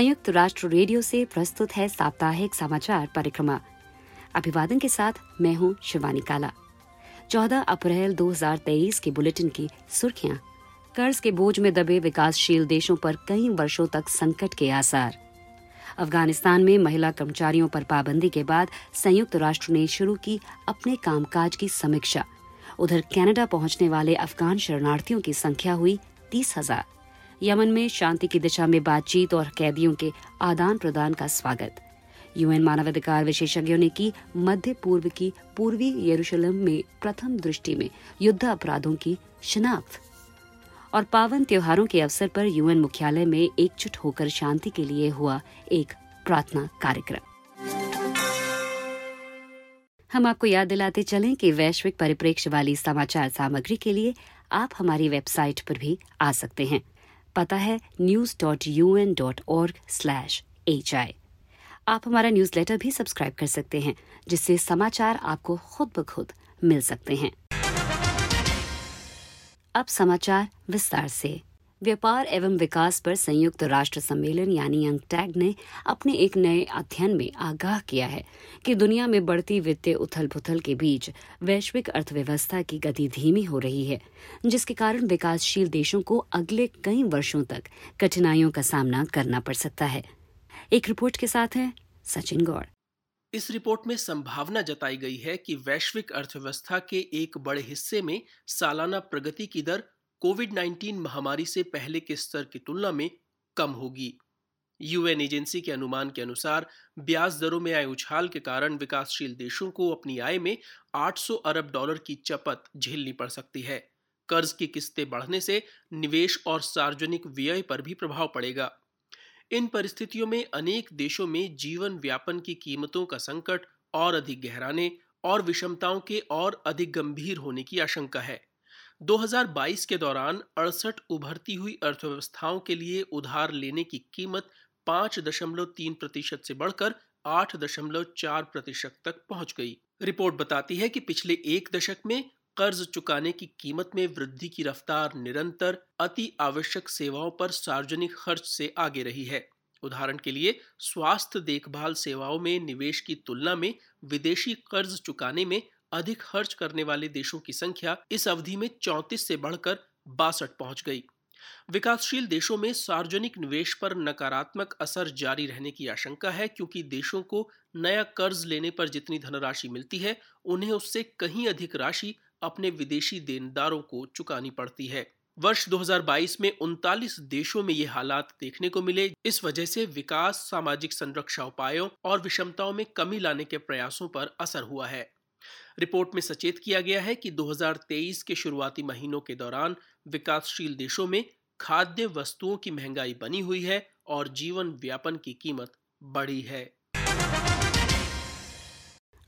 संयुक्त राष्ट्र रेडियो से प्रस्तुत है साप्ताहिक समाचार परिक्रमा। अभिवादन के साथ मैं हूँ शिवानी काला। 14 अप्रैल 2023 के बुलेटिन की सुर्खियाँ। कर्ज के बोझ में दबे विकासशील देशों पर कई वर्षों तक संकट के आसार। अफ़गानिस्तान में महिला कर्मचारियों पर पाबंदी के बाद संयुक्त राष्ट्र ने शुरू की अपने कामकाज की समीक्षा। उधर कनाडा पहुँचने वाले अफगान शरणार्थियों की संख्या हुई तीस हज़ार। यमन में शांति की दिशा में बातचीत और कैदियों के आदान प्रदान का स्वागत। यूएन मानवाधिकार विशेषज्ञों ने की मध्य पूर्व की पूर्वी यरूशलेम में प्रथम दृष्टि में युद्ध अपराधों की शिनाख्त। और पावन त्योहारों के अवसर पर यूएन मुख्यालय में एकजुट होकर शांति के लिए हुआ एक प्रार्थना कार्यक्रम। हम आपको याद दिलाते चलें कि वैश्विक परिप्रेक्ष्य वाली समाचार सामग्री के लिए आप हमारी वेबसाइट पर भी आ सकते हैं। पता है news dot U N dot org slash H I आप हमारा न्यूज़ लेटर भी सब्सक्राइब कर सकते हैं, जिससे समाचार आपको खुद ब खुद मिल सकते हैं। अब समाचार विस्तार से। व्यापार एवं विकास पर संयुक्त राष्ट्र सम्मेलन, यानी अंगटैग ने अपने एक नए अध्ययन में आगाह किया है कि दुनिया में बढ़ती वित्तीय उथल पुथल के बीच वैश्विक अर्थव्यवस्था की गति धीमी हो रही है, जिसके कारण विकासशील देशों को अगले कई वर्षों तक कठिनाइयों का सामना करना पड़ सकता है। एक रिपोर्ट के साथ है सचिन गौड़। इस रिपोर्ट में संभावना जताई गई है कि वैश्विक अर्थव्यवस्था के एक बड़े हिस्से में सालाना प्रगति की दर कोविड 19 महामारी से पहले के स्तर की तुलना में कम होगी। यूएन एजेंसी के अनुमान के अनुसार ब्याज दरों में आए उछाल के कारण विकासशील देशों को अपनी आय में 800 अरब डॉलर की चपत झेलनी पड़ सकती है। कर्ज की किस्तें बढ़ने से निवेश और सार्वजनिक व्यय पर भी प्रभाव पड़ेगा। इन परिस्थितियों में अनेक देशों में जीवन व्यापन की कीमतों का संकट और अधिक गहराने और विषमताओं के और अधिक गंभीर होने की आशंका है। 2022 के दौरान अड़सठ उभरती हुई अर्थव्यवस्थाओं के लिए उधार लेने की कीमत 5.3 प्रतिशत से बढ़कर 8.4 प्रतिशत तक पहुँच गई। रिपोर्ट बताती है कि पिछले एक दशक में कर्ज चुकाने की कीमत में वृद्धि की रफ्तार निरंतर अति आवश्यक सेवाओं पर सार्वजनिक खर्च से आगे रही है। उदाहरण के लिए, स्वास्थ्य देखभाल सेवाओं में निवेश की तुलना में विदेशी कर्ज चुकाने में अधिक खर्च करने वाले देशों की संख्या इस अवधि में 34 से बढ़कर बासठ पहुँच गई। विकासशील देशों में सार्वजनिक निवेश पर नकारात्मक असर जारी रहने की आशंका है, क्योंकि देशों को नया कर्ज लेने पर जितनी धनराशि मिलती है, उन्हें उससे कहीं अधिक राशि अपने विदेशी देनदारों को चुकानी पड़ती है। वर्ष 2022 में उनतालीस देशों में ये हालात देखने को मिले। इस वजह से विकास, सामाजिक संरक्षा उपायों और विषमताओं में कमी लाने के प्रयासों पर असर हुआ है। रिपोर्ट में सचेत किया गया है कि 2023 के शुरुआती महीनों के दौरान विकासशील देशों में खाद्य वस्तुओं की महँगाई बनी हुई है और जीवन व्यापन की कीमत बढ़ी है।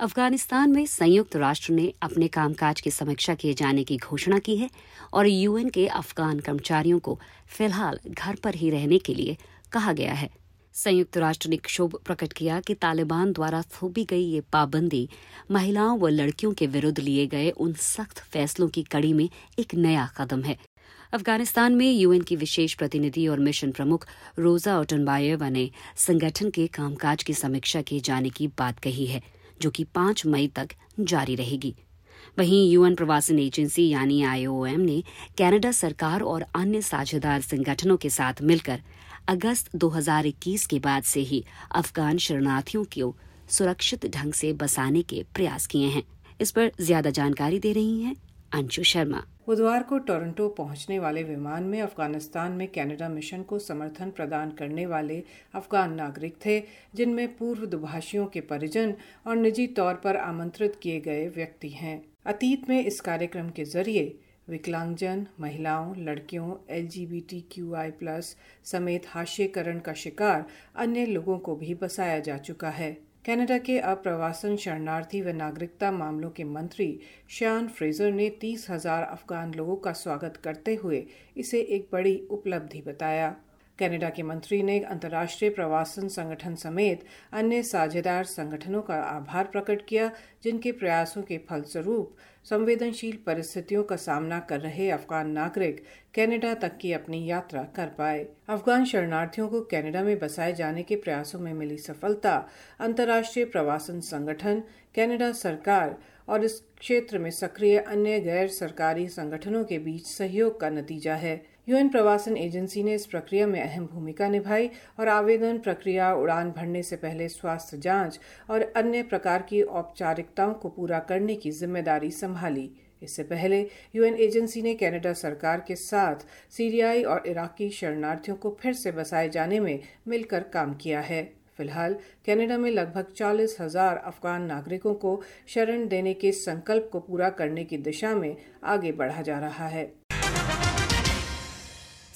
अफ़गानिस्तान में संयुक्त राष्ट्र ने अपने कामकाज की समीक्षा किए जाने की घोषणा की है और यूएन के अफगान कर्मचारियों को फ़िलहाल घर पर ही रहने के लिए कहा गया है। संयुक्त राष्ट्र ने क्षोभ प्रकट किया कि तालिबान द्वारा थोपी गई ये पाबंदी महिलाओं व लड़कियों के विरुद्ध लिए गए उन सख्त फैसलों की कड़ी में एक नया कदम है। अफ़गानिस्तान में यूएन की विशेष प्रतिनिधि और मिशन प्रमुख रोजा ओटनबायेवा ने संगठन के कामकाज की समीक्षा किए जाने की बात कही है, जो कि पाँच मई तक जारी रहेगी। वहीं यूएन प्रवासन एजेंसी यानी आईओएम ने कनाडा सरकार और अन्य साझेदार संगठनों के साथ मिलकर अगस्त 2021 के बाद से ही अफगान शरणार्थियों को सुरक्षित ढंग से बसाने के प्रयास किए हैं। इस पर ज़्यादा जानकारी दे रही हैं अंशु शर्मा। बुधवार को टोरंटो पहुँचने वाले विमान में अफ़गानिस्तान में कनाडा मिशन को समर्थन प्रदान करने वाले अफगान नागरिक थे, जिनमें पूर्व दुभाषियों के परिजन और निजी तौर पर आमंत्रित किए गए व्यक्ति हैं। अतीत में इस कार्यक्रम के ज़रिए विकलांगजन, महिलाओं, लड़कियों, एलजीबीटीक्यूआई प्लस समेत हाशिएकरण का शिकार अन्य लोगों को भी बसाया जा चुका है। कनाडा के अप्रवासन शरणार्थी व नागरिकता मामलों के मंत्री शान फ्रेजर ने तीस हज़ार अफगान लोगों का स्वागत करते हुए इसे एक बड़ी उपलब्धि बताया। कनाडा के मंत्री ने अंतर्राष्ट्रीय प्रवासन संगठन समेत अन्य साझेदार संगठनों का आभार प्रकट किया, जिनके प्रयासों के फलस्वरूप संवेदनशील परिस्थितियों का सामना कर रहे अफगान नागरिक कनाडा तक की अपनी यात्रा कर पाए। अफगान शरणार्थियों को कनाडा में बसाए जाने के प्रयासों में मिली सफलता। अंतर्राष्ट्रीय प्रवासन संगठन, कनाडा सरकार और इस क्षेत्र में सक्रिय अन्य गैर सरकारी संगठनों के बीच सहयोग का नतीजा है। यूएन प्रवासन एजेंसी ने इस प्रक्रिया में अहम भूमिका निभाई और आवेदन प्रक्रिया उड़ान भरने से पहले स्वास्थ्य जाँच और अन्य प्रकार की औपचारिकताओं को पूरा करने की ज़िम्मेदारी संभाली। इससे पहले यूएन एजेंसी ने कनाडा सरकार के साथ सीरियाई और इराकी शरणार्थियों को फिर से बसाए जाने में मिलकर काम किया है। फ़िलहाल कनाडा में लगभग चालीस हज़ार अफगान नागरिकों को शरण देने के संकल्प को पूरा करने की दिशा में आगे बढ़ा जा रहा है।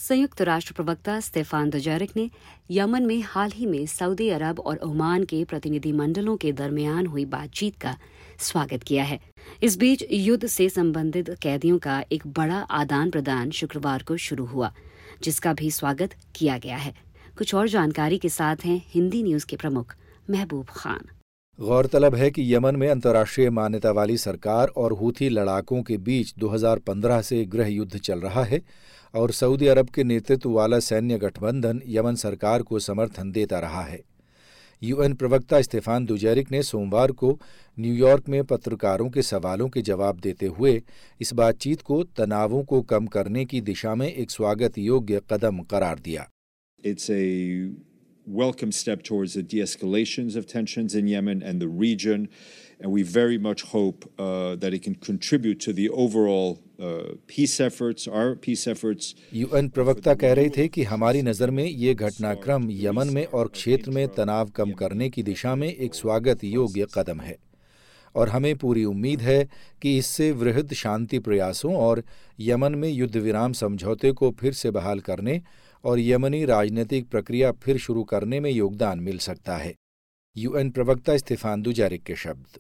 संयुक्त राष्ट्र प्रवक्ता स्टेफान दुजारिक ने यमन में हाल ही में सऊदी अरब और ओमान के प्रतिनिधिमंडलों के दरमियान हुई बातचीत का स्वागत किया है। इस बीच युद्ध से संबंधित कैदियों का एक बड़ा आदान प्रदान शुक्रवार को शुरू हुआ, जिसका भी स्वागत किया गया है। कुछ और जानकारी के साथ हैं हिंदी न्यूज़ के प्रमुख महबूब खान। गौरतलब है कि यमन में अंतर्राष्ट्रीय मान्यता वाली सरकार और हूथी लड़ाकों के बीच 2015 से गृह युद्ध चल रहा है और सऊदी अरब के नेतृत्व वाला सैन्य गठबंधन यमन सरकार को समर्थन देता रहा है। यूएन प्रवक्ता स्टेफान दुजैरिक ने सोमवार को न्यूयॉर्क में पत्रकारों के सवालों के जवाब देते हुए इस बातचीत को तनावों को कम करने की दिशा में एक स्वागत योग्य कदम करार दिया। welcome step towards the de-escalations of tensions in Yemen and the region, and we very much hope uh, that it can contribute to the overall uh, peace efforts, our peace efforts. UN प्रवक्ता कह रहे थे कि हमारी नज़र में ये घटनाक्रम यमन में और क्षेत्र में तनाव कम करने की दिशा में एक स्वागत योग्य कदम है और हमें पूरी उम्मीद है कि इससे वृहद शांति प्रयासों और यमन में युद्ध विराम समझौते को फिर से बहाल करने और यमनी राजनीतिक प्रक्रिया फिर शुरू करने में योगदान मिल सकता है। यूएन प्रवक्ता स्टेफान दुजारिक के शब्द।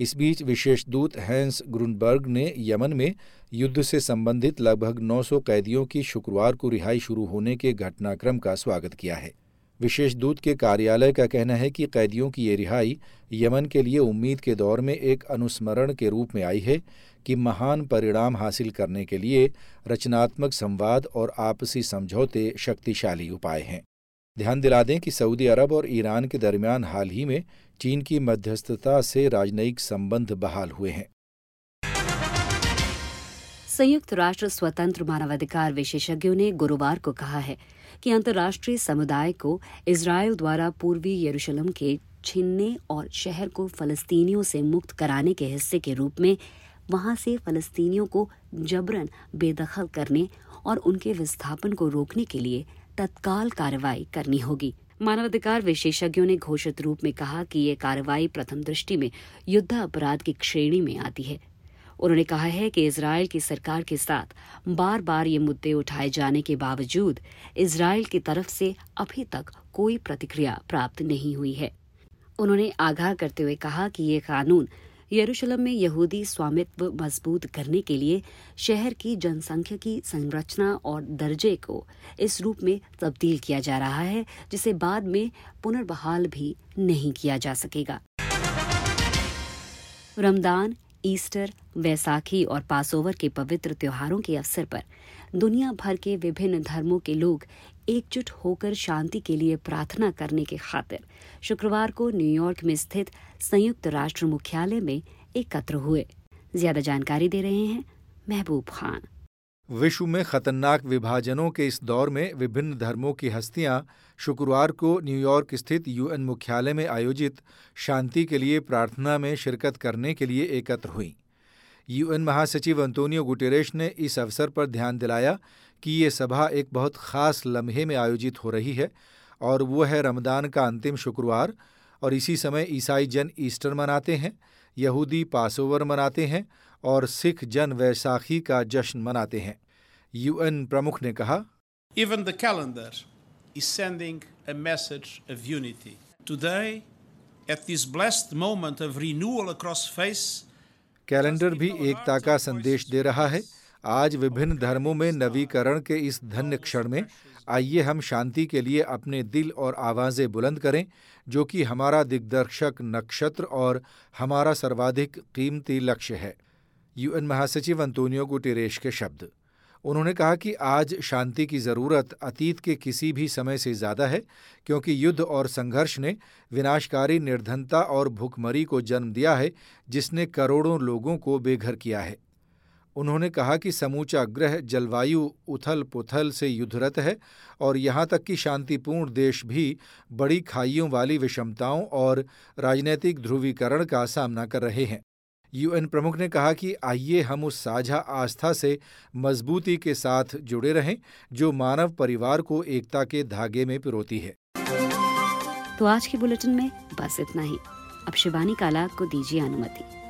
इस बीच विशेष दूत हैंस ग्रुनबर्ग ने यमन में युद्ध से संबंधित लगभग 900 कैदियों की शुक्रवार को रिहाई शुरू होने के घटनाक्रम का स्वागत किया है। विशेष दूत के कार्यालय का कहना है कि कैदियों की ये रिहाई यमन के लिए उम्मीद के दौर में एक अनुस्मरण के रूप में आई है कि महान परिणाम हासिल करने के लिए रचनात्मक संवाद और आपसी समझौते शक्तिशाली उपाय हैं। ध्यान दिला दें कि सऊदी अरब और ईरान के दरमियान हाल ही में चीन की मध्यस्थता से राजनयिक संबंध बहाल हुए हैं। संयुक्त राष्ट्र स्वतंत्र मानवाधिकार विशेषज्ञों ने गुरुवार को कहा है कि अंतर्राष्ट्रीय समुदाय को इसराइल द्वारा पूर्वी यरूशलेम के छीनने और शहर को फलस्तीनियों से मुक्त कराने के हिस्से के रूप में वहाँ से फलस्तीनियों को जबरन बेदखल करने और उनके विस्थापन को रोकने के लिए तत्काल कार्रवाई करनी होगी। मानवाधिकार विशेषज्ञों ने घोषित रूप में कहा कि ये कार्रवाई प्रथम दृष्टि में युद्ध अपराध की श्रेणी में आती है। उन्होंने कहा है कि इसराइल की सरकार के साथ बार बार ये मुद्दे उठाए जाने के बावजूद इसराइल की तरफ़ से अभी तक कोई प्रतिक्रिया प्राप्त नहीं हुई है। उन्होंने आगाह करते हुए कहा कि ये कानून यरूशलेम में यहूदी स्वामित्व मज़बूत करने के लिए शहर की जनसंख्या की संरचना और दर्जे को इस रूप में तब्दील किया जा रहा है, जिसे बाद में पुनर्बहाल भी नहीं किया जा सकेगा। रमदान ईस्टर, वैसाखी और पासोवर के पवित्र त्योहारों के अवसर पर दुनिया भर के विभिन्न धर्मों के लोग एकजुट होकर शांति के लिए प्रार्थना करने के खातिर शुक्रवार को न्यूयॉर्क में स्थित संयुक्त राष्ट्र मुख्यालय में एकत्र हुए। ज़्यादा जानकारी दे रहे हैं महबूब खान। विश्व में खतरनाक विभाजनों के इस दौर में विभिन्न धर्मों की हस्तियाँ शुक्रवार को न्यूयॉर्क स्थित यूएन मुख्यालय में आयोजित शांति के लिए प्रार्थना में शिरकत करने के लिए एकत्र हुईं। यूएन महासचिव अंतोनियो गुटेरेश ने इस अवसर पर ध्यान दिलाया कि ये सभा एक बहुत खास लम्हे में आयोजित हो रही है और वो है रमदान का अंतिम शुक्रवार और इसी समय ईसाई जन ईस्टर मनाते हैं, यहूदी पासोवर मनाते हैं और सिख जन वैसाखी का जश्न मनाते हैं। यूएन प्रमुख ने कहा even the calendar is sending a message of unity. Today, at this blessed moment of renewal across faith, calendar भी एकता का संदेश दे रहा है। आज विभिन्न धर्मों में नवीकरण के इस धन्य क्षण में आइए हम शांति के लिए अपने दिल और आवाज़ें बुलंद करें जो कि हमारा दिग्दर्शक नक्षत्र और हमारा सर्वाधिक कीमती लक्ष्य है। यूएन महासचिव अंतोनियो गुटेरेश के शब्द। उन्होंने कहा कि आज शांति की ज़रूरत अतीत के किसी भी समय से ज़्यादा है, क्योंकि युद्ध और संघर्ष ने विनाशकारी निर्धनता और भुखमरी को जन्म दिया है, जिसने करोड़ों लोगों को बेघर किया है। उन्होंने कहा कि समूचा ग्रह जलवायु उथल पुथल से युद्धरत है और यहाँ तक कि शांतिपूर्ण देश भी बड़ी खाइयों वाली विषमताओं और राजनीतिक ध्रुवीकरण का सामना कर रहे हैं। यूएन प्रमुख ने कहा कि आइए हम उस साझा आस्था से मजबूती के साथ जुड़े रहें, जो मानव परिवार को एकता के धागे में पिरोती है। तो आज के बुलेटिन में बस इतना ही। अब शिवानी काला को दीजिए अनुमति।